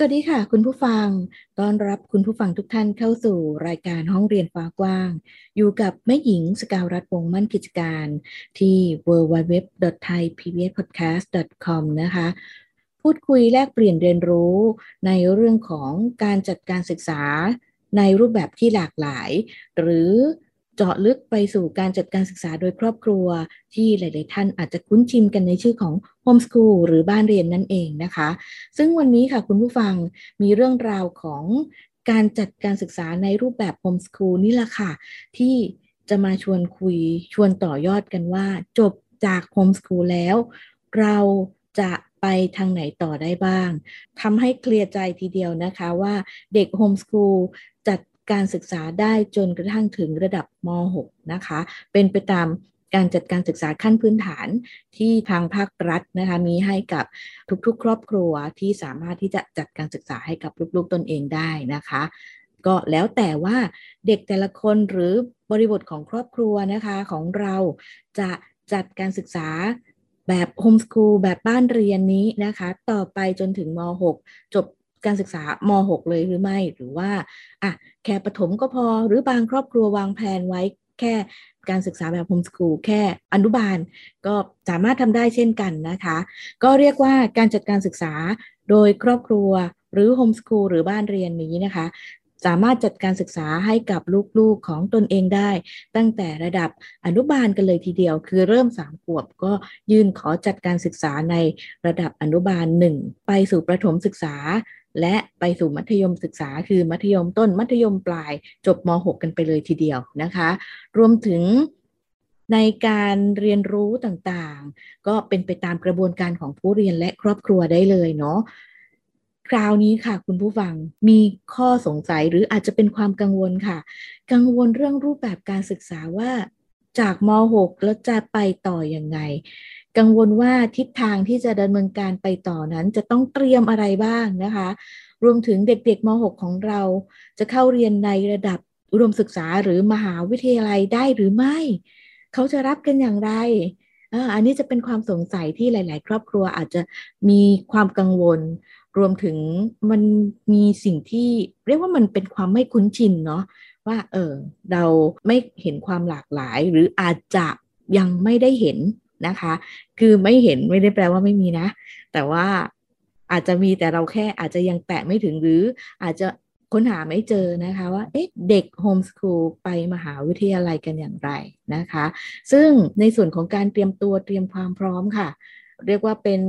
สวัสดีค่ะ คุณผู้ฟัง ต้อนรับคุณผู้ฟังทุกท่านเข้าสู่รายการห้องเรียนฟ้ากว้าง อยู่กับแม่หญิงสกาวรัฐวงมั่นกิจการที่ www.thaipbspodcast.com นะคะ พูดคุยแลกเปลี่ยนเรียนรู้ในเรื่องของการจัดการศึกษาในรูปแบบที่หลากหลาย หรือ เจาะลึกไปสู่การจัดการศึกษาโดยครอบครัว ที่หลาย ๆ ท่านอาจจะคุ้นชินกันในชื่อของโฮมสคูลหรือบ้านเรียนนั่นเองนะคะ ซึ่งวันนี้ค่ะคุณผู้ฟังมีเรื่องราวของการจัดการศึกษาในรูปแบบโฮมสคูลนี่แหละค่ะ ที่จะมาชวนคุยชวนต่อยอดกันว่า จบจากโฮมสคูลแล้ว เราจะไปทางไหนต่อได้บ้างทำให้เคลียร์ใจทีเดียวนะคะว่าเด็กโฮมสคูลจัด การศึกษาได้จนกระทั่งถึงระดับม .6 นะคะ เป็นไปตามการจัดการศึกษาขั้นพื้นฐานที่ทางภาครัฐนะคะมีให้กับทุกๆ ครอบครัวที่สามารถที่จะจัดการศึกษาให้กับลูกๆตนเองได้นะคะ ก็แล้วแต่ว่าเด็กแต่ละคนหรือบริบทของครอบครัวนะคะของเราจะจัดการศึกษาแบบโฮมสคูลแบบบ้านเรียนนี้นะคะ ต่อไปจนถึงม .6 จบ การศึกษาม6เลยหรือไม่หรือว่าอะแค่ประถมก็พอหรือบางครอบครัววางแผนไว้แค่การศึกษาแบบโฮมสกูลแค่อนุบาล ก็สามารถทำได้เช่นกันนะคะ ก็เรียกว่าการจัดการศึกษาโดยครอบครัวหรือโฮมสกูลหรือบ้านเรียนนี้นะคะ สามารถจัดการศึกษาให้กับลูกๆของตนเองได้ ตั้งแต่ระดับอนุบาลกันเลยทีเดียว คือเริ่มสามขวบก็ยื่นขอจัดการศึกษาในระดับอนุบาลหนึ่งไปสู่ประถมศึกษา และไปสู่มัธยมศึกษา คือมัธยมต้นมัธยมปลาย จบม .6 กันไปเลยทีเดียวนะคะ รวมถึงในการเรียนรู้ต่างๆ ก็เป็นไปตามกระบวนการของผู้เรียนและครอบครัวได้เลยเนาะ คราวนี้ค่ะ คุณผู้ฟังมีข้อสงสัยหรืออาจจะเป็นความกังวลค่ะ กังวลเรื่องรูปแบบการศึกษาว่าจากม .6 แล้วจะไปต่ออยังไง กังวลว่าทิศทางที่จะดำเนินการไปต่อนั้น จะต้องเตรียมอะไรบ้างนะคะ รวมถึงเด็กๆม .6 ของเรา จะเข้าเรียนในระดับอุดมศึกษาหรือมหาวิทยาลัยได้หรือไม่ เขาจะรับกันอย่างไรอันนี้จะเป็นความสงสัยที่หลาย ๆ ครอบครัวอาจจะมีความกังวล รวมถึงมันมีสิ่งที่เรียกว่ามันเป็นความไม่คุ้นชินเนาะว่าเออเราไม่เห็นความหลากหลาย หรืออาจจะยังไม่ได้เห็นนะคะ คือไม่เห็นไม่ได้แปลว่าไม่มีนะ แต่ว่าอาจจะมีแต่เราแค่อาจจะยังแตะไม่ถึงหรืออาจจะค้นหาไม่เจอนะคะว่าเอ๊ะเด็กโฮมสคูลไปมหาวิทยาลัยกันอย่างไรนะคะ ซึ่งในส่วนของการเตรียมตัวเตรียมความพร้อมค่ะ เรียกว่าเป็น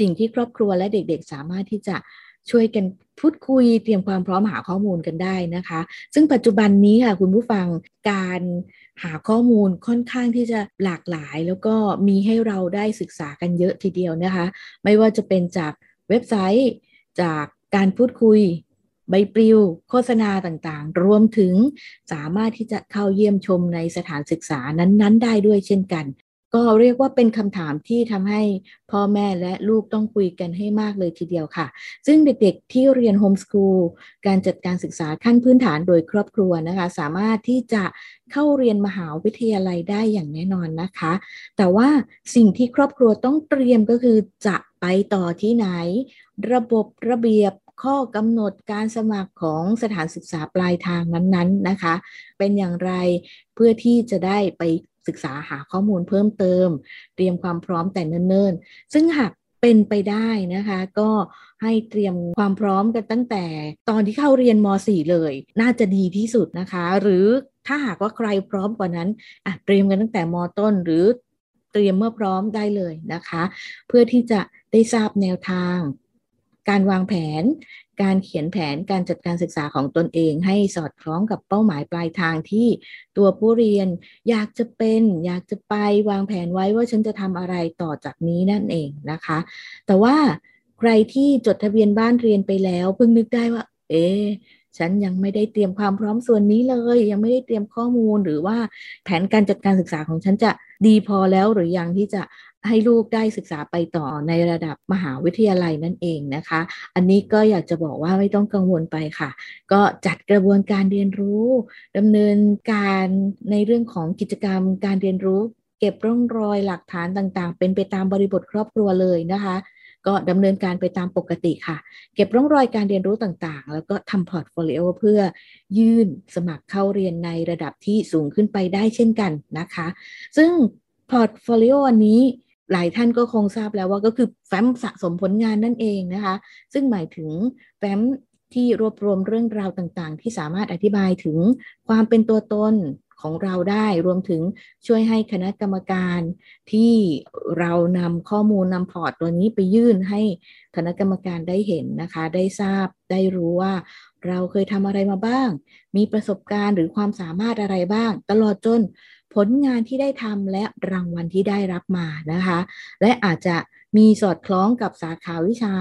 สิ่งที่ครอบครัวและเด็กๆ สามารถที่จะช่วยกันพูดคุยเตรียมความพร้อมหาข้อมูลกันได้นะคะ ซึ่งปัจจุบันนี้ค่ะคุณผู้ฟังการหาข้อมูลค่อนข้างที่จะหลากหลาย แล้วก็มีให้เราได้ศึกษากันเยอะทีเดียวนะคะ ไม่ว่าจะเป็นจากเว็บไซต์ จากการพูดคุยใบปลิว โฆษณาต่างๆ รวมถึงสามารถที่จะเข้าเยี่ยมชมในสถานศึกษานั้น ๆ ได้ด้วยเช่นกัน ก็เรียกว่าเป็นคำถามที่ทำให้พ่อแม่และลูกต้องคุยกันให้มากเลยทีเดียวค่ะ ซึ่งเด็กๆที่เรียนโฮมสคูลการจัดการศึกษาขั้นพื้นฐานโดยครอบครัวนะคะ สามารถที่จะเข้าเรียนมหาวิทยาลัยได้อย่างแน่นอนนะคะ แต่ว่าสิ่งที่ครอบครัวต้องเตรียมก็คือจะไปต่อที่ไหน ระบบระเบียบข้อกำหนดการสมัครของสถานศึกษาปลายทางนั้นๆนะคะ เป็นอย่างไรเพื่อที่จะได้ไป ศึกษาหาข้อมูลเพิ่มเติม เตรียมความพร้อมแต่เนิ่นๆ ซึ่งหากเป็นไปได้นะคะ ก็ให้เตรียมความพร้อมกันตั้งแต่ตอนที่เข้าเรียนม .4 เลย น่าจะดีที่สุดนะคะ หรือถ้าหากว่าใครพร้อมกว่านั้นอะเตรียมกันตั้งแต่มต้น หรือเตรียมเมื่อพร้อมได้เลยนะคะ เพื่อที่จะได้ทราบแนวทาง การวางแผน การเขียนแผนการจัดการศึกษาของตนเอง ให้สอดคล้องกับเป้าหมายปลายทางที่ตัวผู้เรียนอยากจะเป็น อยากจะไปวางแผนไว้ว่าฉันจะทำอะไรต่อจากนี้นั่นเองนะคะ แต่ว่าใครที่จดทะเบียนบ้านเรียนไปแล้ว เพิ่งนึกได้ว่า เอ๊ฉันยังไม่ได้เตรียมความพร้อมส่วนนี้เลย ยังไม่ได้เตรียมข้อมูลหรือว่าแผนการจัดการศึกษาของฉันจะดีพอแล้วหรือยังที่จะ ให้ลูกได้ศึกษาไปต่อในระดับมหาวิทยาลัยนั่นเองนะคะ อันนี้ก็อยากจะบอกว่าไม่ต้องกังวลไปค่ะ ก็จัดกระบวนการเรียนรู้ดำเนินการในเรื่องของกิจกรรมการเรียนรู้เก็บร่องรอยหลักฐานต่างๆ เป็นไปตามบริบทครอบครัวเลยนะคะ ก็ดำเนินการไปตามปกติค่ะ เก็บร่องรอยการเรียนรู้ต่างๆ แล้วก็ทำพอร์ตโฟลิโอเพื่อยื่นสมัครเข้าเรียนในระดับที่สูงขึ้นไปได้เช่นกันนะคะ ซึ่งพอร์ตโฟลิโออันนี้ หลายท่านก็คงทราบแล้วว่าก็คือแฟ้มสะสมผลงานนั่นเองนะคะ ซึ่งหมายถึงแฟ้มที่รวบรวมเรื่องราวต่างๆ ที่สามารถอธิบายถึงความเป็นตัวตนของเราได้รวมถึงช่วยให้คณะกรรมการที่เรานำข้อมูลนำพอร์ตตัวนี้ไปยื่นให้คณะกรรมการได้เห็นนะคะ ได้ทราบได้รู้ว่าเราเคยทำอะไรมาบ้าง มีประสบการณ์หรือความสามารถอะไรบ้าง ตลอดจน ผลงานที่ได้ทำและรางวัลที่ได้รับมานะคะ และอาจจะมีสอดคล้องกับสาขาวิชา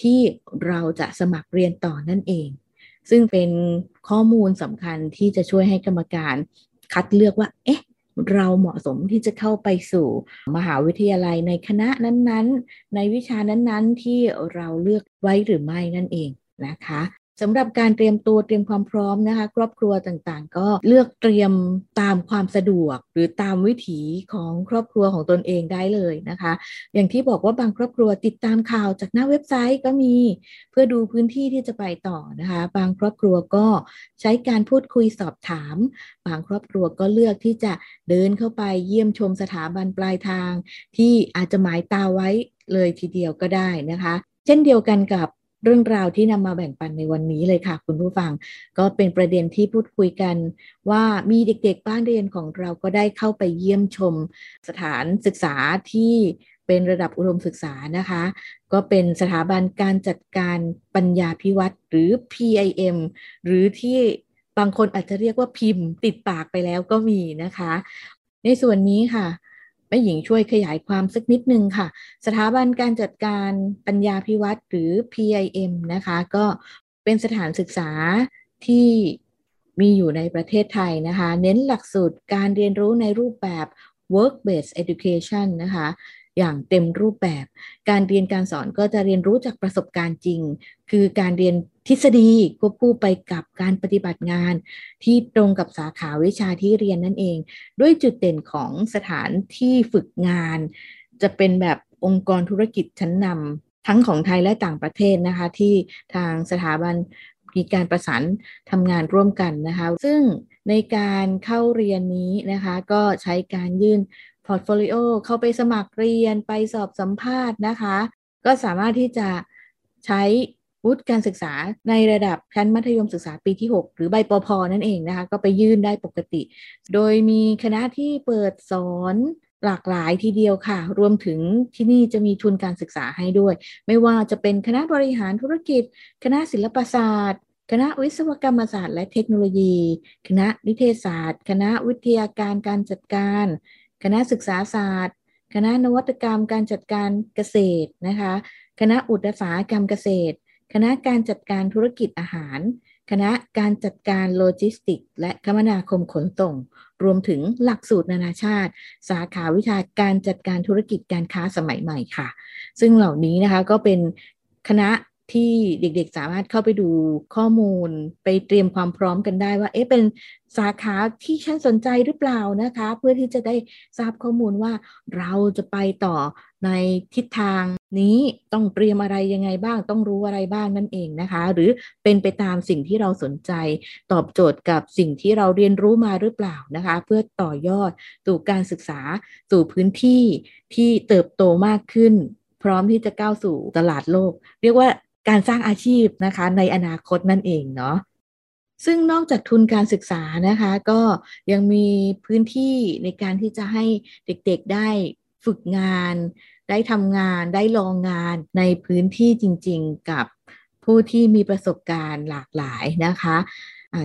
ที่เราจะสมัครเรียนต่อนั่นเอง ซึ่งเป็นข้อมูลสำคัญที่จะช่วยให้กรรมการคัดเลือกว่า เอ๊ะ เราเหมาะสมที่จะเข้าไปสู่มหาวิทยาลัยในคณะนั้นๆ ในวิชานั้นๆ ที่เราเลือกไว้หรือไม่นั่นเองนะคะ สำหรับการเตรียมตัวเตรียมความพร้อมนะคะ ครอบครัวต่างๆ ก็เลือกเตรียมตามความสะดวก หรือตามวิถีของครอบครัวของตนเองได้เลยนะคะ อย่างที่บอกว่าบางครอบครัวติดตามข่าวจากหน้าเว็บไซต์ก็มีเพื่อดูพื้นที่ที่จะไปต่อนะคะ บางครอบครัวก็ใช้การพูดคุยสอบถาม บางครอบครัวก็เลือกที่จะเดินเข้าไปเยี่ยมชมสถาบันปลายทาง ที่อาจจะหมายตาไว้เลยทีเดียวก็ได้นะคะ เช่นเดียวกันกับ เรื่องราวที่นำมาแบ่งปันในวันนี้เลยค่ะ คุณผู้ฟัง ก็เป็นประเด็นที่พูดคุยกัน ว่ามีเด็กๆบ้านเรียนของเราก็ได้เข้าไปเยี่ยมชมสถานศึกษาที่เป็นระดับอุดมศึกษานะคะ ก็เป็นสถาบันการจัดการปัญญาพิวัตรหรือ PIM หรือที่บางคนอาจจะเรียกว่าพิมพ์ติดปากไปแล้วก็มีนะคะ ในส่วนนี้ค่ะ แม่หญิงช่วยขยายความสักนิดนึงค่ะ สถาบันการจัดการปัญญาพิวัตรหรือ PIM นะคะ ก็เป็นสถานศึกษาที่มีอยู่ในประเทศไทยนะคะ เน้นหลักสูตรการเรียนรู้ในรูปแบบ work based education นะคะ อย่างเต็มรูปแบบ การเรียนการสอนก็จะเรียนรู้จากประสบการณ์จริง คือการเรียนทฤษฎีควบคู่ไปกับการปฏิบัติงาน ที่ตรงกับสาขาวิชาที่เรียนนั่นเอง ด้วยจุดเด่นของสถานที่ฝึกงาน จะเป็นแบบองค์กรธุรกิจชั้นนำทั้งของไทยและต่างประเทศนะคะ ที่ทางสถาบันมีการประสานทำงานร่วมกันนะคะ ซึ่งในการเข้าเรียนนี้นะคะ ก็ใช้การยื่น พอร์ตโฟลิโอเข้าไปสมัครเรียนไปสอบสัมภาษณ์นะคะ ก็สามารถที่จะใช้วุฒิการศึกษาในระดับชั้นมัธยมศึกษาปีที่ 6 หรือใบปพนั่นเองนะคะ ก็ไปยื่นได้ปกติ โดยมีคณะที่เปิดสอนหลากหลายทีเดียวค่ะ รวมถึงที่นี่จะมีทุนการศึกษาให้ด้วย ไม่ว่าจะเป็นคณะบริหารธุรกิจ คณะศิลปศาสตร์ คณะวิศวกรรมศาสตร์และเทคโนโลยี คณะนิเทศศาสตร์ คณะวิทยาการการจัดการ คณะศึกษาศาสตร์ คณะนวัตกรรมการจัดการเกษตรนะคะ คณะอุตสาหกรรมเกษตร คณะการจัดการธุรกิจอาหาร คณะการจัดการโลจิสติก และคมนาคมขนส่ง รวมถึงหลักสูตรนานาชาติ สาขาวิชาการจัดการธุรกิจการค้าสมัยใหม่ค่ะ ซึ่งเหล่านี้นะคะก็เป็นคณะ ที่เด็กๆสามารถเข้าไปดูข้อมูลไปเตรียมความพร้อมกันได้ว่า เอ๊ะเป็นสาขาที่ฉันสนใจหรือเปล่านะคะ เพื่อที่จะได้ทราบข้อมูลว่าเราจะไปต่อในทิศทางนี้ต้องเตรียมอะไรยังไงบ้าง ต้องรู้อะไรบ้างนั่นเองนะคะ หรือเป็นไปตามสิ่งที่เราสนใจ ตอบโจทย์กับสิ่งที่เราเรียนรู้มาหรือเปล่านะคะ เพื่อต่อยอดสู่การศึกษาสู่พื้นที่ที่เติบโตมากขึ้น พร้อมที่จะก้าวสู่ตลาดโลก เรียกว่า การสร้างอาชีพนะคะในอนาคตนั่นเองเนาะซึ่งนอกจากทุนการศึกษานะคะ ก็ยังมีพื้นที่ในการที่จะให้เด็กๆได้ฝึกงาน ได้ทำงานได้ลองงานในพื้นที่จริง ๆ กับผู้ที่มีประสบการณ์หลากหลายนะคะ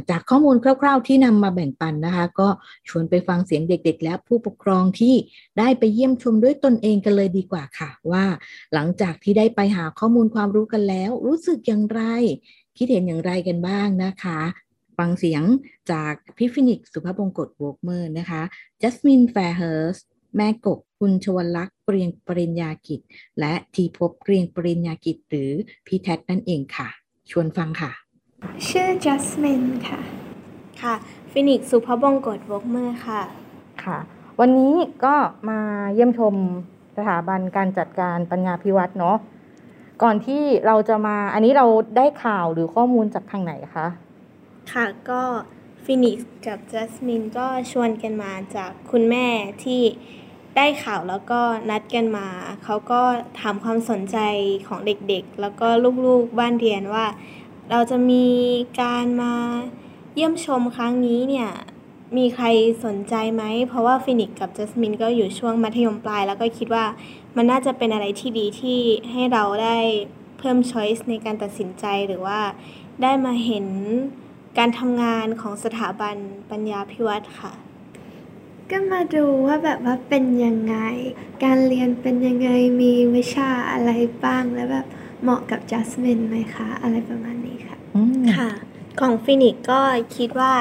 จากข้อมูลคร่าว ๆ ที่นำมาแบ่งปันนะคะ ก็ชวนไปฟังเสียงเด็ก ๆ และผู้ปกครองที่ได้ไปเยี่ยมชมด้วยตนเองกันเลยดีกว่าค่ะ ว่าหลังจากที่ได้ไปหาข้อมูลความรู้กันแล้ว รู้สึกอย่างไร คิดเห็นอย่างไรกันบ้างนะคะฟังเสียงจากพี่ฟินิกซ์สุภบงกชวอกเมอร์นะคะจัสมินแฟร์เฮิร์สแม่กบคุณชวลักษณ์เกรียงปริญญากิจ และทีพบเกรียงปริญญากิจ หรือพี่แท็นั่นเองค่ะ ชวนฟังค่ะ ชื่อจัสมินค่ะ ค่ะฟินิกซ์สุภบงกชวอกเมอร์ค่ะ ค่ะ วันนี้ก็มาเยี่ยมชมสถาบันการจัดการปัญญาภิวัฒน์เนาะ ก่อนที่เราจะมา อันนี้เราได้ข่าวหรือข้อมูลจากทางไหนคะ ค่ะก็ฟินิกซ์กับจัสมินก็ชวนกันมาจากคุณแม่ที่ได้ข่าวแล้วก็นัดกันมา เขาก็ถามความสนใจของเด็กๆ แล้วก็ลูกๆบ้านเรียนว่า เราจะมีการมาเยี่ยมชมครั้งนี้เนี่ยมีใครสนใจไหม เพราะว่าฟินิกกับจัสมินก็อยู่ช่วงมัธยมปลาย แล้วก็คิดว่ามันน่าจะเป็นอะไรที่ดีที่ให้เราได้เพิ่มช้อยส์ในการตัดสินใจหรือว่าได้มาเห็นการทำงานของสถาบันปัญญาพิวัตรค่ะ ก็มาดูว่าแบบว่าเป็นยังไง การเรียนเป็นยังไงมีวิชาอะไรบ้าง แล้วแบบเหมาะกับจัสมินไหมคะ อะไรประมาณ ของฟินิกก็คิดว่า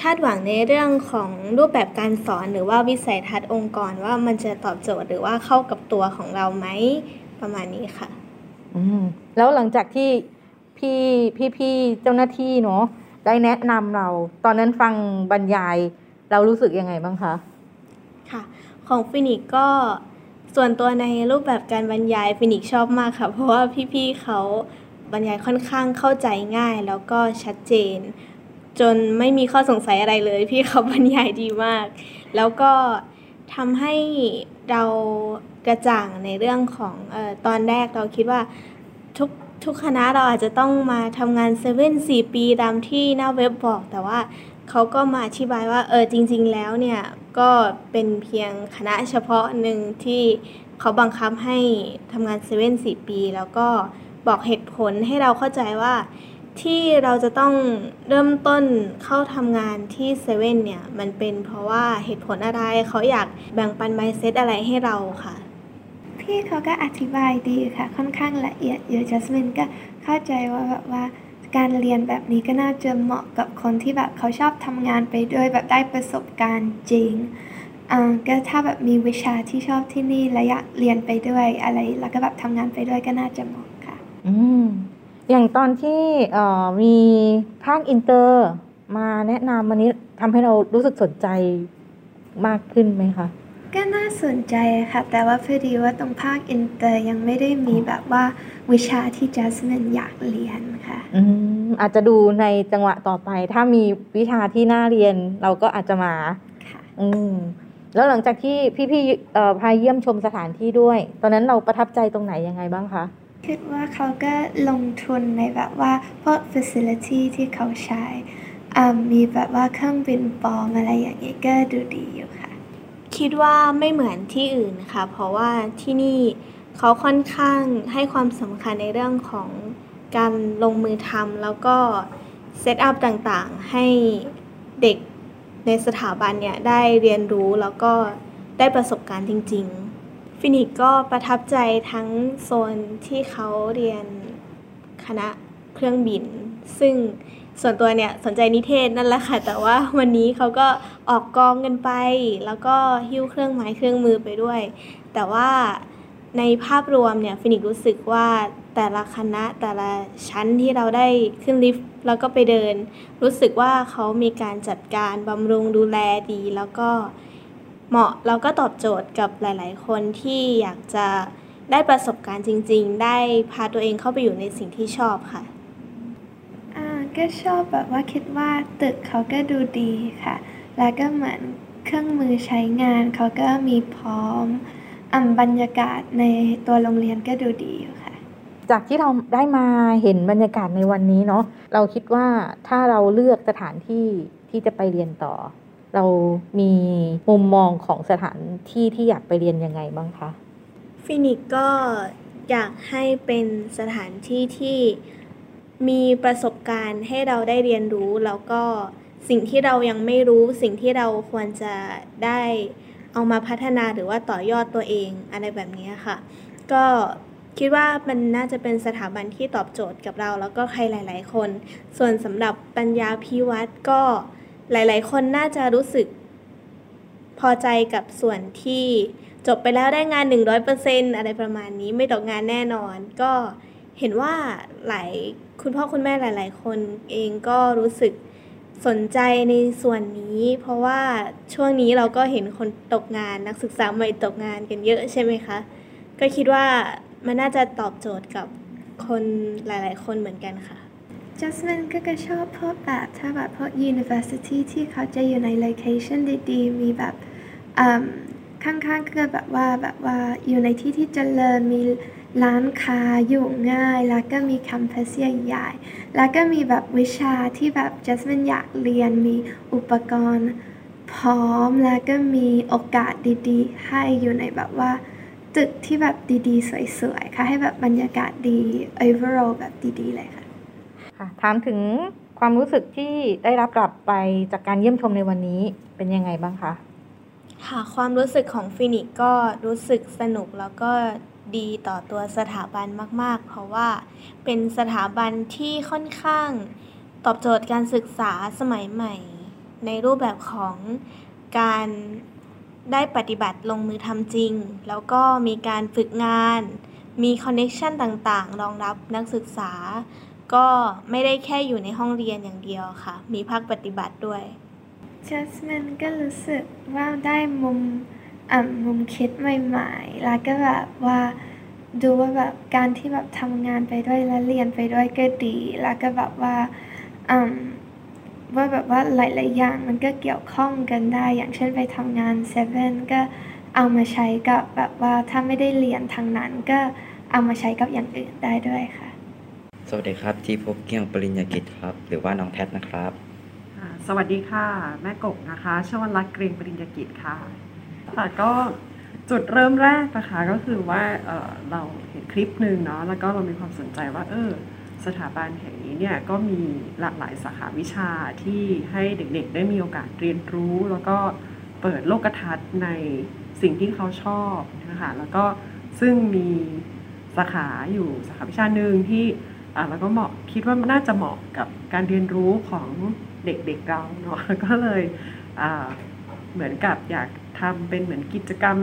คาดหวังในเรื่องของรูปแบบการสอนหรือว่าวิสัยทัศน์องค์กรว่ามันจะตอบโจทย์หรือว่าเข้ากับตัวของเราไหมประมาณนี้ค่ะอืมแล้วหลังจากที่พี่พี่พี่เจ้าหน้าที่เนาะได้แนะนำเรา ตอนนั้นฟังบรรยาย เรารู้สึกยังไงบ้างคะค่ะ ของฟินิกก็ส่วนตัวในรูปแบบการบรรยายฟินิกชอบมากค่ะ เพราะว่าพี่ๆเขา บรรยายค่อนข้างเข้าใจง่ายแล้วก็ชัดเจน จนไม่มีข้อสงสัยอะไรเลย พี่เขาบรรยายดีมาก แล้วก็ทำให้เรากระจ่างในเรื่องของออตอนแรกเราคิดว่าทุกทุกคณะเราอาจจะต้องมาทำงานเซเว่นสี่ปีตามที่หน้าเว็บบอก แต่ว่าเขาก็มาอธิบายว่าเออจริง ๆ แล้วเนี่ย ก็เป็นเพียงคณะเฉพาะหนึ่งที่เขาบังคับให้ทำงานเซเว่นสี่ปี แล้วก็ บอกเหตุผลให้เราเข้าใจว่าที่เราจะต้องเริ่มต้นเข้าทำงานที่เซเว่นเนี่ย มันเป็นเพราะว่าเหตุผลอะไรเขาอยากแบ่งปันไมเซ็ตอะไรให้เราค่ะ พี่เขาก็อธิบายดีค่ะ ค่อนข้างละเอียดเยอะจัสมินก็เข้าใจว่าแบบว่าการเรียนแบบนี้ก็น่าจะเหมาะกับคนที่แบบเขาชอบทำงานไปด้วยแบบได้ประสบการณ์จริงอ่าก็ถ้าแบบมีวิชาที่ชอบที่นี่และอยากเรียนไปด้วยอะไร แล้วก็แบบทำงานไปด้วยก็น่าจะเหมาะ อืมอย่างตอนที่เอ่อมีภาคอินเตอร์มาแนะนำวันนี้ทำให้เรารู้สึกสนใจมากขึ้นไหมคะ ก็น่าสนใจค่ะ แต่ว่าพอดีว่าตรงภาคอินเตอร์ยังไม่ได้มีแบบว่าวิชาที่จัสมินอยากเรียนค่ะอืมอาจจะดูในจังหวะต่อไป ถ้ามีวิชาที่น่าเรียนเราก็อาจจะมาค่ะอืมแล้วหลังจากที่พี่ๆเอ่อพาเยี่ยมชมสถานที่ด้วย ตอนนั้นเราประทับใจตรงไหนยังไงบ้างคะ คิดว่าเขาก็ลงทุนในแบบว่าพวก facility ที่เขาใช้อ่ามีแบบว่าเครื่องบินปลอมอะไรอย่างนี้ก็ดูดีอยู่ค่ะ คิดว่าไม่เหมือนที่อื่นค่ะ เพราะว่าที่นี่เขาค่อนข้างให้ความสำคัญในเรื่องของการลงมือทำแล้วก็ set up ต่างๆ ให้เด็กในสถาบันเนี่ยได้เรียนรู้แล้วก็ได้ประสบการณ์จริง ๆ ฟินิกซ์ก็ประทับใจทั้งโซนที่เขาเรียนคณะเครื่องบิน ซึ่งส่วนตัวเนี่ยสนใจนิเทศนั่นแหละค่ะ แต่ว่าวันนี้เขาก็ออกกองกันไป แล้วก็หิ้วเครื่องไม้เครื่องมือไปด้วย แต่ว่าในภาพรวมเนี่ยฟินิกรู้สึกว่าแต่ละคณะแต่ละชั้นที่เราได้ขึ้นลิฟต์แล้วก็ไปเดิน รู้สึกว่าเขามีการจัดการบำรุงดูแลดี แล้วก็ เหมาะแล้วก็ตอบโจทย์กับหลาย ๆ คนที่อยากจะได้ประสบการณ์จริง ๆ ได้พาตัวเองเข้าไปอยู่ในสิ่งที่ชอบค่ะอ่าก็ชอบแบบว่าคิดว่าตึกเขาก็ดูดีค่ะ แล้วก็เหมือนเครื่องมือใช้งานเขาก็มีพร้อมอ่าบรรยากาศในตัวโรงเรียนก็ดูดีอยู่ค่ะ จากที่เราได้มาเห็นบรรยากาศในวันนี้เนาะเราคิดว่าถ้าเราเลือกสถานที่ที่จะไปเรียนต่อ เรามีมุมมองของสถานที่ที่อยากไปเรียนยังไงบ้างคะฟินิกก็อยากให้เป็นสถานที่ที่มีประสบการณ์ให้เราได้เรียนรู้ แล้วก็สิ่งที่เรายังไม่รู้สิ่งที่เราควรจะได้เอามาพัฒนาหรือว่าต่อยอดตัวเองอะไรแบบนี้ค่ะ ก็คิดว่ามันน่าจะเป็นสถาบันที่ตอบโจทย์กับเรา แล้วก็ใครหลาย ๆ คน ส่วนสำหรับปัญญาพิวัตรก็ หลายๆ คนน่าจะรู้สึกพอใจกับส่วนที่จบไปแล้วได้งาน 100%อะไรประมาณนี้ไม่ตกงานแน่นอน ก็เห็นว่าหลายคุณพ่อคุณแม่หลาย ๆ คนเองก็รู้สึกสนใจในส่วนนี้ เพราะว่าช่วงนี้เราก็เห็นคนตกงานนักศึกษาใหม่ตกงานกันเยอะใช่ไหมคะ ก็คิดว่ามันน่าจะตอบโจทย์กับคนหลาย ๆ คนเหมือนกันค่ะ Jasmine ก็จะชอบพวกแบบถ้าแบบพวก University ที่เขาจะอยู่ใน location ดีๆ มีแบบข้างๆก็แบบว่าแบบว่าอยู่ในที่ที่เจริญมีร้านค้าอยู่ง่าย แล้วก็มีแคมปัสใหญ่ๆแล้วก็มีแบบวิชาที่แบบ Jasmine อยากเรียนมีอุปกรณ์พร้อมแล้วก็มีโอกาสดีๆ ให้อยู่ในแบบว่าตึกที่แบบดีๆ สวยๆ ค่ะ ให้แบบบรรยากาศดี overall แบบดีๆ เลยค่ะ ค่ะถามถึงความรู้สึกที่ได้รับกลับไปจากการเยี่ยมชมในวันนี้เป็นยังไงบ้างคะค่ะความรู้สึกของฟินิกก็รู้สึกสนุกแล้วก็ดีต่อตัวสถาบันมาก ๆ เพราะว่าเป็นสถาบันที่ค่อนข้างตอบโจทย์การศึกษาสมัยใหม่ ในรูปแบบของการได้ปฏิบัติลงมือทำจริง แล้วก็มีการฝึกงาน มีคอนเน็ชันต่างๆ รองรับนักศึกษา ก็ไม่ได้แค่อยู่ในห้องเรียนอย่างเดียวค่ะ มีภาคปฏิบัติด้วย Jasmine ก็รู้สึกว่าได้มุมอ่ามุมคิดใหม่ๆ แล้วก็แบบว่าดูว่าแบบการที่แบบทำงานไปด้วยและเรียนไปด้วยก็ดี แล้วก็แบบว่าอืมว่าแบบว่าหลายๆอย่างมันก็เกี่ยวข้องกันได้ อย่างเช่นไปทำงานเซเว่นก็เอามาใช้กับแบบว่าถ้าไม่ได้เรียนทางนั้นก็เอามาใช้กับอย่างอื่นได้ด้วยค่ะ สวัสดีครับที่พบเกี่ยงปริญญากิจครับ หรือว่าน้องแพทนะครับสวัสดีค่ะ แม่กบนะคะชวันรักเกรงปริญญากิจค่ะค่ะก็จุดเริ่มแรกนะคะก็คือว่าเเราเห็นคลิปหนึ่งเนาะแล้วก็เรามีความสนใจว่าเออสถาบันแห่งนี้เนี่ยก็มีหลากหลายสาขาวิชาที่ให้เด็กๆ ได้มีโอกาสเรียนรู้ แล้วก็เปิดโลกทัศน์ในสิ่งที่เขาชอบนะคะแล้วก็ซึ่งมีสาขาอยู่สาขาวิชาหนึ่งที่ แล้วก็เหมาะคิดว่าน่าจะเหมาะกับการเรียนรู้ของเด็กๆเราเนาะก็เลยเหมือนกับอยากทำเป็นเหมือนกิจกรรม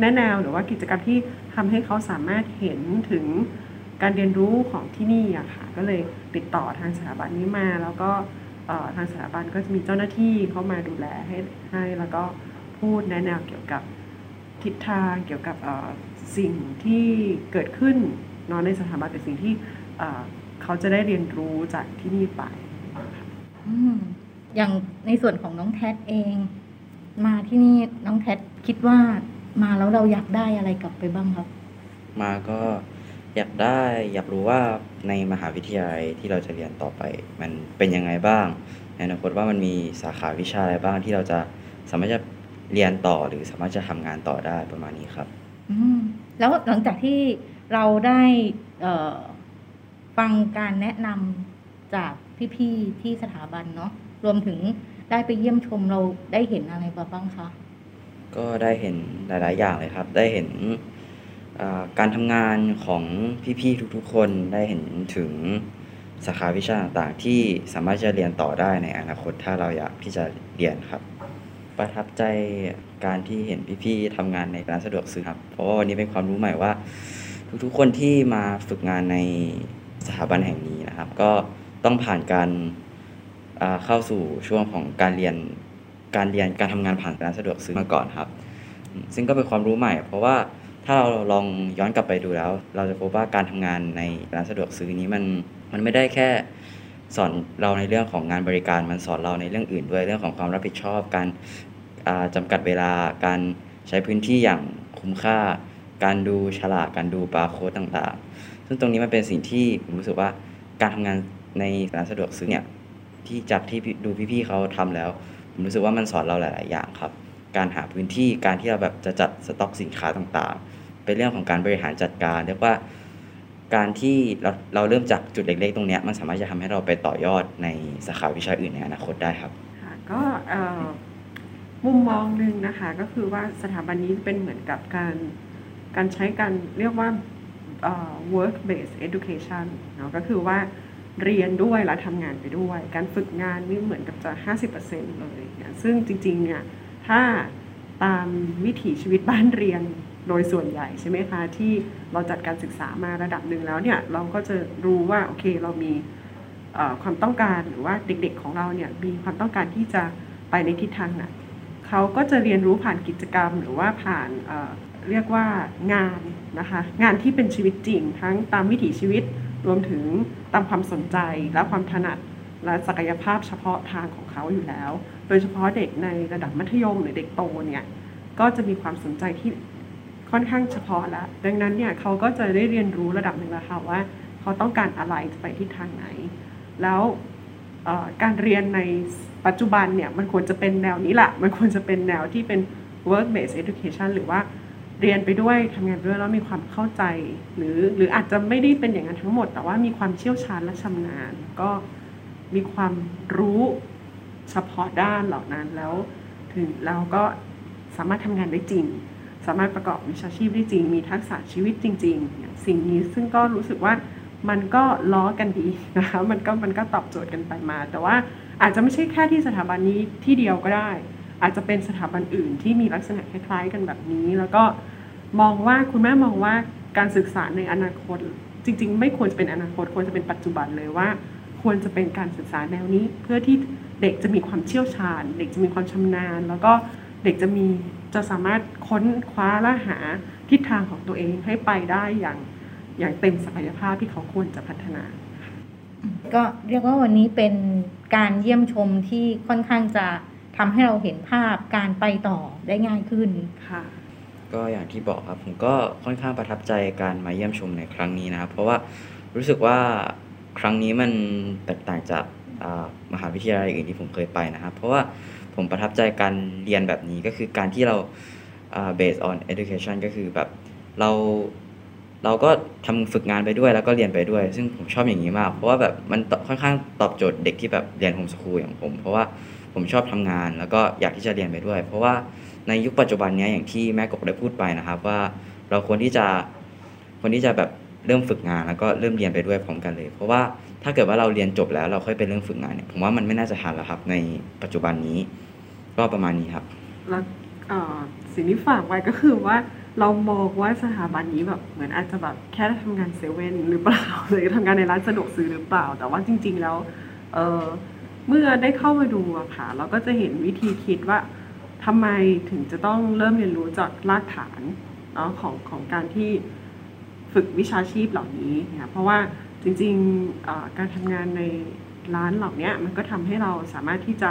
แนะแนวหรือว่ากิจกรรมที่ทำให้เขาสามารถเห็นถึงการเรียนรู้ของที่นี่อะค่ะก็เลยติดต่อทางสถาบันนี้มา แล้วก็ทางสถาบันก็จะมีเจ้าหน้าที่เข้ามาดูแลให้ให้แล้วก็พูดแนะแนวเกี่ยวกับทิศทางเกี่ยวกับสิ่งที่เกิดขึ้นนอนในสถาบันแต่สิ่งที่ เขาจะได้เรียนรู้จากที่นี่ไปอย่างในส่วนของน้องแท็เอง มาที่นี่น้องแท็คิดว่ามาแล้วเราอยากได้อะไรกลับไปบ้างครับ มาก็อยากได้อยากรู้ว่าในมหาวิทยาลัยที่เราจะเรียนต่อไป มันเป็นยังไงบ้างในอนาคตว่ามันมีสาขาวิชาอะไรบ้างที่เราจะสามารถจะเรียนต่อหรือสามารถจะทำงานต่อได้ประมาณนี้ครับอืมแล้วหลังจากที่เราได้ ฟังการแนะนำจากพี่ๆที่สถาบันเนาะรวมถึงได้ไปเยี่ยมชมเราได้เห็นอะไรบ้างคะก็ได้เห็นหลาย ๆ อย่างเลยครับ ได้เห็นการทำงานของพี่ ๆ ทุก ๆ คนได้เห็นถึงสาขาวิชาต่างๆที่สามารถจะเรียนต่อได้ในอนาคตถ้าเราอยากที่จะเรียนครับ ประทับใจการที่เห็นพี่ๆทำงานในร้านสะดวกซื้อครับ เพราะว่าวันนี้เป็นความรู้ใหม่ว่า ทุกๆ คนที่มาฝึกงานใน สถาบันแห่งนี้นะครับ ก็ต้องผ่านการเข้าสู่ช่วงของการเรียนการเรียนการทำงานผ่านร้านสะดวกซื้อมาก่อนครับ ซึ่งก็เป็นความรู้ใหม่ เพราะว่าถ้าเราลองย้อนกลับไปดูแล้ว เราจะพบว่าการทำงานในร้านสะดวกซื้อนี้มันมันไม่ได้แค่สอนเราในเรื่องของงานบริการมันสอนเราในเรื่องอื่นด้วยเรื่องของความรับผิดชอบ การจำกัดเวลาการใช้พื้นที่อย่างคุ้มค่า การดูฉลากการดูบาร์โค้ดต่างๆ ซึ่งตรงนี้มันเป็นสิ่งที่ผมรู้สึกว่าการทำงานในร้านสะดวกซื้อเนี่ยที่จากที่ดูพี่ๆเขาทำแล้ว ผมรู้สึกว่ามันสอนเราหลาย ๆ อย่างครับ การหาพื้นที่การที่เราแบบจะจัดสต็อกสินค้าต่างๆ เป็นเรื่องของการบริหารจัดการเรียกว่าการที่เราเราเริ่มจากจุดเล็ก ๆ ตรงนี้มันสามารถจะทำให้เราไปต่อยอดในสาขาวิชาอื่นในอนาคตได้ครับก็มุมมองหนึ่งนะคะก็คือว่าสถาบันนี้เป็นเหมือนกับการการใช้การเรียกว่า work based education เนาะก็คือว่าเรียนด้วยแล้วทำงานไปด้วย การฝึกงานนี่เหมือนกับจะ 50%เลยนะซึ่งจริงๆเนี่ยถ้าตามวิถีชีวิตบ้านเรียนโดยส่วนใหญ่ใช่ไหมคะที่เราจัดการศึกษามาระดับหนึ่งแล้วเนี่ยเราก็จะรู้ว่าโอเคเรามีความต้องการหรือว่าเด็กๆของเราเนี่ยมีความต้องการที่จะไปในทิศทางไหนเขาก็จะเรียนรู้ผ่านกิจกรรมหรือว่าผ่าน เรียกว่างานนะคะงานที่เป็นชีวิตจริง ทั้งตามวิถีชีวิตรวมถึงตามความสนใจและความถนัดและศักยภาพเฉพาะทางของเขาอยู่แล้ว โดยเฉพาะเด็กในระดับมัธยมหรือเด็กโตเนี่ยก็จะมีความสนใจที่ค่อนข้างเฉพาะล้วดังนั้นเนี่ยเขาก็จะได้เรียนรู้ระดับหนึ่งแล้วค่ะว่าเขาต้องการอะไรจะไปทิศทางไหน แล้วการเรียนในปัจจุบันเนี่ยมันควรจะเป็นแนวนี้แหละมันควรจะเป็นแนวที่เป็น work based education หรือว่า เรียนไปด้วยทำงานด้วยแล้วมีความเข้าใจ หรือหรืออาจจะไม่ได้เป็นอย่างนั้นทั้งหมด แต่ว่ามีความเชี่ยวชาญและชำนาญ ก็มีความรู้เฉพาะด้านเหล่านั้นแล้วถึงเราก็สามารถทำงานได้จริง สามารถประกอบวิชาชีพได้จริง มีทักษะชีวิตจริง ๆ สิ่งนี้ซึ่งก็รู้สึกว่ามันก็ล้อกันดีนะคะมันก็มันก็ตอบโจทย์กันไปมา แต่ว่าอาจจะไม่ใช่แค่ที่สถาบันนี้ที่เดียวก็ได้ อาจจะเป็นสถาบันอื่นที่มีลักษณะคล้ายๆ กันแบบนี้ แล้วก็มองว่าคุณแม่มองว่าการศึกษาในอนาคต จริง ๆ ไม่ควรจะเป็นอนาคต ควรจะเป็นปัจจุบันเลยว่า ควรจะเป็นการศึกษาแนวนี้ เพื่อที่เด็กจะมีความเชี่ยวชาญ เด็กจะมีความชำนาญ แล้วก็เด็กจะมีจะสามารถค้นคว้าและหาทิศทางของตัวเองให้ไปได้อย่างอย่างเต็มศักยภาพที่เขาควรจะพัฒนา ก็เรียกว่าวันนี้เป็นการเยี่ยมชมที่ค่อนข้างจะ ทำให้เราเห็นภาพการไปต่อได้ง่ายขึ้นค่ะ ก็อย่างที่บอกครับผมก็ค่อนข้างประทับใจการมาเยี่ยมชมในครั้งนี้นะครับเพราะว่ารู้สึกว่าครั้งนี้มันแตกต่างจากมหาวิทยาลัยอื่นที่ผมเคยไปนะครับ เพราะว่าผมประทับใจการเรียนแบบนี้ก็คือการที่เรา based on education ก็คือแบบเราเราก็ทำฝึกงานไปด้วยแล้วก็เรียนไปด้วย ซึ่งผมชอบอย่างนี้มาก เพราะว่าแบบมันค่อนข้างตอบโจทย์เด็กที่แบบเรียนโฮมสคูลอย่างผม เพราะว่า ผมชอบทำงาน แล้วก็อยากที่จะเรียนไปด้วย เพราะว่าในยุคปัจจุบันนี้อย่างที่แม่กบได้พูดไปนะครับ ว่าเราควรที่จะควรที่จะแบบเริ่มฝึกงานแล้วก็เริ่มเรียนไปด้วยพร้อมกันเลย เพราะว่าถ้าเกิดว่าเราเรียนจบแล้วเราค่อยไปเริ่มฝึกงานเนี่ยผมว่ามันไม่น่าจะทันแล้วครับ ในปัจจุบันนี้ก็ประมาณนี้ครับแล้วสิ่งที่ฝากไว้ก็คือว่าเรามองว่าสถาบันนี้แบบเหมือนอาจจะแบบแค่ทำงานเซเว่นหรือเปล่าหรือทำงานในร้านสะดวกซื้อหรือเปล่า แต่ว่าจริง ๆ แล้วเเมื่อได้เข้ามาดูอะค่ะ เราก็จะเห็นวิธีคิดว่าทำไมถึงจะต้องเริ่มเรียนรู้จากรากฐานเนาะของของการที่ฝึกวิชาชีพเหล่านี้นะเพราะว่าจริงๆการทำงานในร้านเหล่านี้มันก็ทำให้เราสามารถที่จะ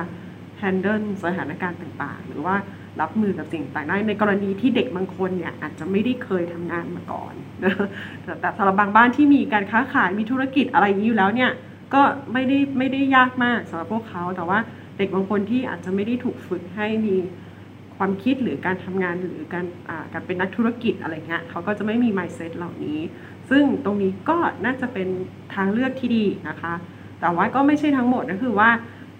handle สถานการณ์ต่างๆ หรือว่ารับมือกับสิ่งต่างได้ในกรณีที่เด็กบางคนเนี่ยอาจจะไม่ได้เคยทำงานมาก่อนนะแต่สำหรับบางบ้านที่มีการค้าขายมีธุรกิจอะไรอย่างนี้อยู่แล้วเนี่ย ก็ไม่ได้ไม่ได้ยากมากสำหรับพวกเขา แต่ว่าเด็กบางคนที่อาจจะไม่ได้ถูกฝึกให้มีความคิดหรือการทำงานหรือการการเป็นนักธุรกิจอะไรเงี้ยเขาก็จะไม่มี mindset เหล่านี้ ซึ่งตรงนี้ก็น่าจะเป็นทางเลือกที่ดีนะคะ แต่ว่าก็ไม่ใช่ทั้งหมดก็คือว่า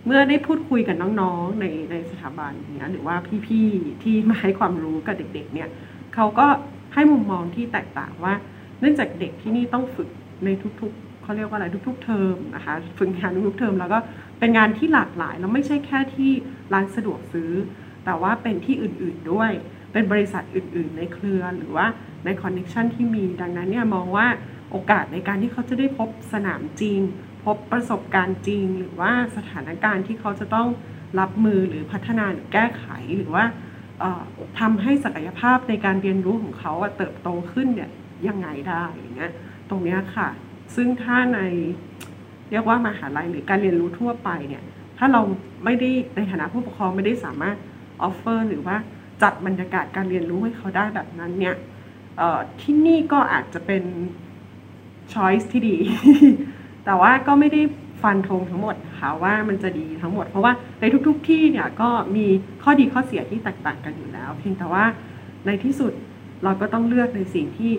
เมื่อได้พูดคุยกับน้องๆในในสถาบันเนี้ยหรือว่าพี่ๆที่มาให้ความรู้กับเด็ก ๆ เนี่ยเขาก็ให้มุมมองที่แตกต่างว่า เนื่องจากเด็กที่นี่ต้องฝึกในทุก เขาเรียกว่าอะไรทุกๆเทอมนะคะฝึกงานทุกๆเทอมแล้วก็เป็นงานที่หลากหลายแล้วไม่ใช่แค่ที่ร้านสะดวกซื้อ แต่ว่าเป็นที่อื่นๆด้วย เป็นบริษัทอื่น ๆ ในเครือหรือว่าในคอนเน็ชันที่มีดังนั้นเนี่ยมองว่าโอกาสในการที่เขาจะได้พบสนามจริง พบประสบการณ์จริง หรือว่าสถานการณ์ที่เขาจะต้องรับมือหรือพัฒนาหรือแก้ไขหรือว่าทำให้ศักยภาพในการเรียนรู้ของเขาเติบโตขึ้นเนี่ยยังไงได้อย่างเงี้ยตรงนี้ค่ะ ซึ่งถ้าในเรียกว่ามหาลัยหรือการเรียนรู้ทั่วไปเนี่ยถ้าเราไม่ได้ในฐานะผู้ปกครองไม่ได้สามารถออฟเฟอร์หรือว่าจัดบรรยากาศการเรียนรู้ให้เขาได้แบบนั้นเนี่ยที่นี่ก็อาจจะเป็นช้อยส์ที่ดี แต่ว่าก็ไม่ได้ฟันธงทั้งหมดนะคะว่ามันจะดีทั้งหมด เพราะว่าในทุก ๆ ที่เนี่ยก็มีข้อดีข้อเสียที่แตกต่างกันอยู่แล้ว เพียงแต่ว่าในที่สุดเราก็ต้องเลือกในสิ่งที่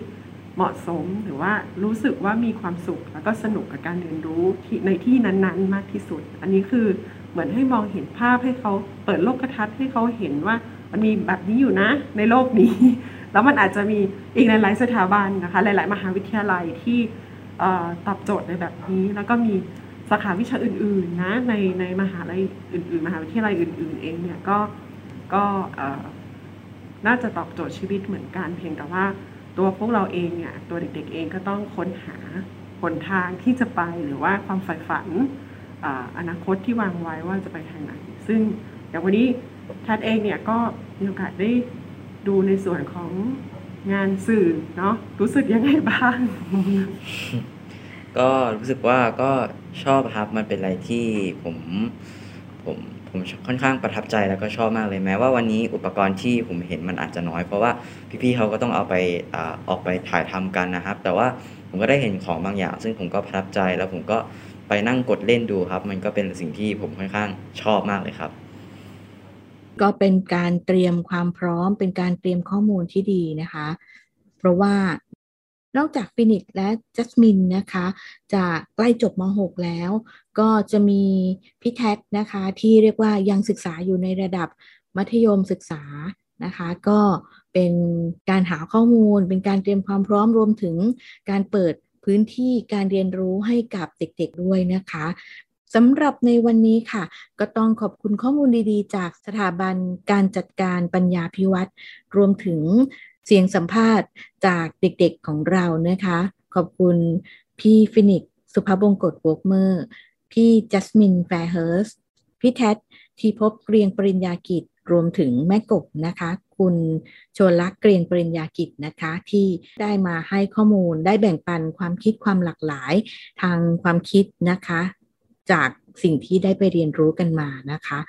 เหมาะสมหรือว่ารู้สึกว่ามีความสุข แล้วก็สนุกกับการเรียนรู้ในที่นั้นๆ มากที่สุด อันนี้คือเหมือนให้มองเห็นภาพให้เขาเปิดโลกทัศน์ให้เขาเห็นว่ามันมีแบบนี้อยู่นะในโลกนี้ แล้วมันอาจจะมีอีกหลายๆสถาบันนะคะหลาย ๆ มหาวิทยาลัยที่ตอบโจทย์ในแบบนี้ แล้วก็มีสาขาวิชาอื่น ๆ นะในในมหาลัยอื่น ๆ มหาวิทยาลัยอื่น ๆ เองเนี่ยก็ก็น่าจะตอบโจทย์ชีวิตเหมือนกันเพียงแต่ว่า ตัวพวกเราเองเนี่ยตัวเด็กๆเองก็ต้องค้นหาหนทางที่จะไปหรือว่าความใฝ่ฝันอนาคตที่วางไว้ว่าจะไปทางไหน ซึ่งอย่างวันนี้แทดเองเนี่ยก็มีโอกาสได้ดูในส่วนของงานสื่อเนาะรู้สึกยังไงบ้าง ก็รู้สึกว่าก็ชอบครับมันเป็นอะไรที่ผมผม ผมค่อนข้างประทับใจแล้วก็ชอบมากเลยแม้ว่าวันนี้อุปกรณ์ที่ผมเห็นมันอาจจะน้อย เพราะว่าพี่ๆเขาก็ต้องเอาไปอออกไปถ่ายทำกันนะครับ แต่ว่าผมก็ได้เห็นของบางอย่าง ซึ่งผมก็ประทับใจแล้วผมก็ไปนั่งกดเล่นดูครับ มันก็เป็นสิ่งที่ผมค่อนข้างชอบมากเลยครับ ก็เป็นการเตรียมความพร้อม เป็นการเตรียมข้อมูลที่ดีนะคะ เพราะว่านอกจากฟินิกและจัสมินนะคะ จะใกล้จบม .6 แล้ว ก็จะมีพี่แท็กนะคะที่เรียกว่ายังศึกษาอยู่ในระดับมัธยมศึกษานะคะก็เป็นการหาข้อมูล เป็นการเตรียมความพร้อมรวมถึงการเปิดพื้นที่การเรียนรู้ให้กับเด็กๆด้วยนะคะสำหรับในวันนี้ค่ะ ก็ต้องขอบคุณข้อมูลดีๆ จากสถาบันการจัดการปัญญาพิวัตรรวมถึงเสียงสัมภาษณ์จากเด็กๆของเรานะคะ ขอบคุณพี่ฟินิกซ์สุภบงกชวอกเมอร์ พี่จัสมินแฟร์เฮิร์สพี่แท็ทีพบเกรียงปริญญากิจ รวมถึงแม่กบนะคะ คุณชวลักษณ์เกรียงปริญญากิจนะคะ ที่ได้มาให้ข้อมูลได้แบ่งปันความคิดความหลากหลายทางความคิดนะคะ จากสิ่งที่ได้ไปเรียนรู้กันมานะคะ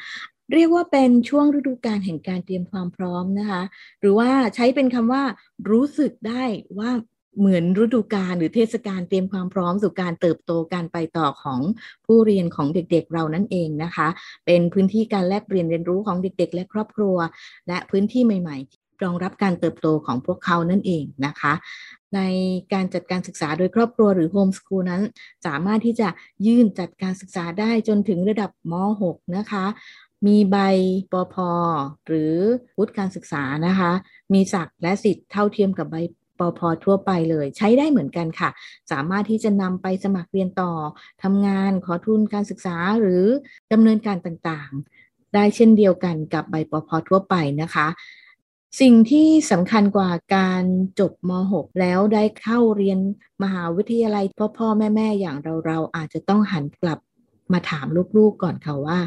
เรียกว่าเป็นช่วงฤดูกาลแห่งการเตรียมความพร้อมนะคะ หรือว่าใช้เป็นคำว่ารู้สึกได้ว่า เหมือนฤดูกาลหรือเทศกาลเตรียมความพร้อมสู่การเติบโตการไปต่อของผู้เรียนของเด็กๆเรานั่นเองนะคะ เป็นพื้นที่การแลกเปลี่ยนเรียนรู้ของเด็ก ๆ และครอบครัว และพื้นที่ใหม่ ๆ รองรับการเติบโตของพวกเขานั่นเองนะคะ ในการจัดการศึกษาโดยครอบครัวหรือโฮมสคูลนั้น สามารถที่จะยื่นจัดการศึกษาได้จนถึงระดับม .6 นะคะมีใบปพหรือวุฒิการศึกษานะคะ มีศักดิ์และสิทธิ์เท่าเทียมกับใบ ปอพทั่วไปเลย ใช้ได้เหมือนกันค่ะ สามารถที่จะนำไปสมัครเรียนต่อทำงานขอทุนการศึกษาหรือดำเนินการต่างๆ ได้เช่นเดียวกันกับใบปอพทั่วไปนะคะสิ่งที่สำคัญกว่าการจบม .6 แล้วได้เข้าเรียนมหาวิทยาลัยพ่อพ่อแม่แม่อย่างเราเราอาจจะต้องหันกลับมาถามลูกๆก่อนค่ะว่า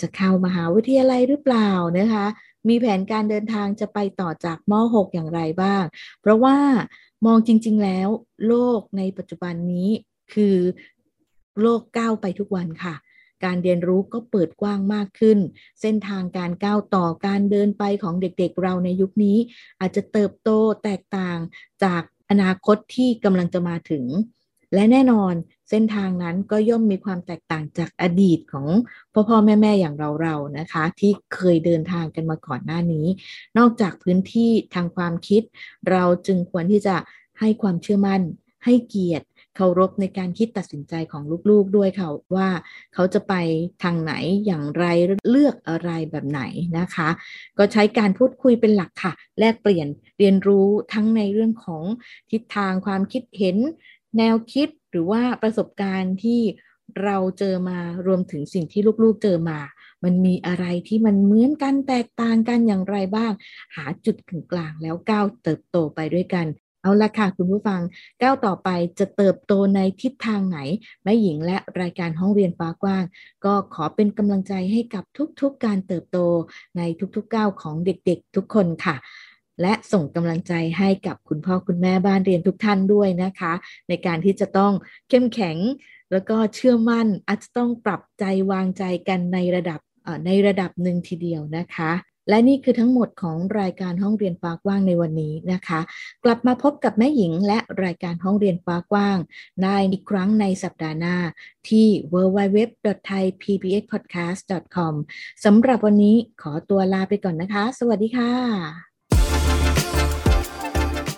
จะเข้ามหาวิทยาลัยหรือเปล่านะคะ มีแผนการเดินทางจะไปต่อจากม .6 อย่างไรบ้าง เพราะว่ามองจริง ๆ แล้ว โลกในปัจจุบันนี้คือโลกก้าวไปทุกวันค่ะ การเรียนรู้ก็เปิดกว้างมากขึ้น เส้นทางการก้าวต่อการเดินไปของเด็กๆเราในยุคนี้ อาจจะเติบโตแตกต่างจากอนาคตที่กำลังจะมาถึง และแน่นอนเส้นทางนั้นก็ย่อมมีความแตกต่างจากอดีตของพ่อพ่อแม่แม่อย่างเราๆนะคะ ที่เคยเดินทางกันมาก่อนหน้านี้ นอกจากพื้นที่ทางความคิด เราจึงควรที่จะให้ความเชื่อมั่น ให้เกียรติเคารพในการคิดตัดสินใจของลูกๆด้วยค่ะว่าเขาจะไปทางไหนอย่างไรเลือกอะไรแบบไหนนะคะ ก็ใช้การพูดคุยเป็นหลักค่ะ แลกเปลี่ยนเรียนรู้ทั้งในเรื่องของทิศทางความคิดเห็น แนวคิดหรือว่าประสบการณ์ที่เราเจอมารวมถึงสิ่งที่ลูกๆเจอมา มันมีอะไรที่มันเหมือนกันแตกต่างกันอย่างไรบ้าง หาจุดกึ่งกลางแล้วก้าวเติบโตไปด้วยกัน เอาละค่ะคุณผู้ฟังก้าวต่อไปจะเติบโตในทิศทางไหนแม่หญิงและรายการห้องเรียนฟ้ากว้าง ก็ขอเป็นกำลังใจให้กับทุกๆการเติบโตในทุกๆก้าวของเด็กๆ ทุกคนค่ะ และส่งกำลังใจให้กับคุณพ่อคุณแม่บ้านเรียนทุกท่านด้วยนะคะ ในการที่จะต้องเข้มแข็ง แล้วก็เชื่อมั่นอาจจะต้องปรับใจวางใจกันในระดับในระดับหนึ่งทีเดียวนะคะ และนี่คือทั้งหมดของรายการห้องเรียนฟ้ากว้างในวันนี้นะคะ กลับมาพบกับแม่หญิงและรายการห้องเรียนฟ้ากว้างได้อีกครั้งในสัปดาห์หน้าที่ www.thaipbspodcast.com สำหรับวันนี้ขอตัวลาไปก่อนนะคะ สวัสดีค่ะ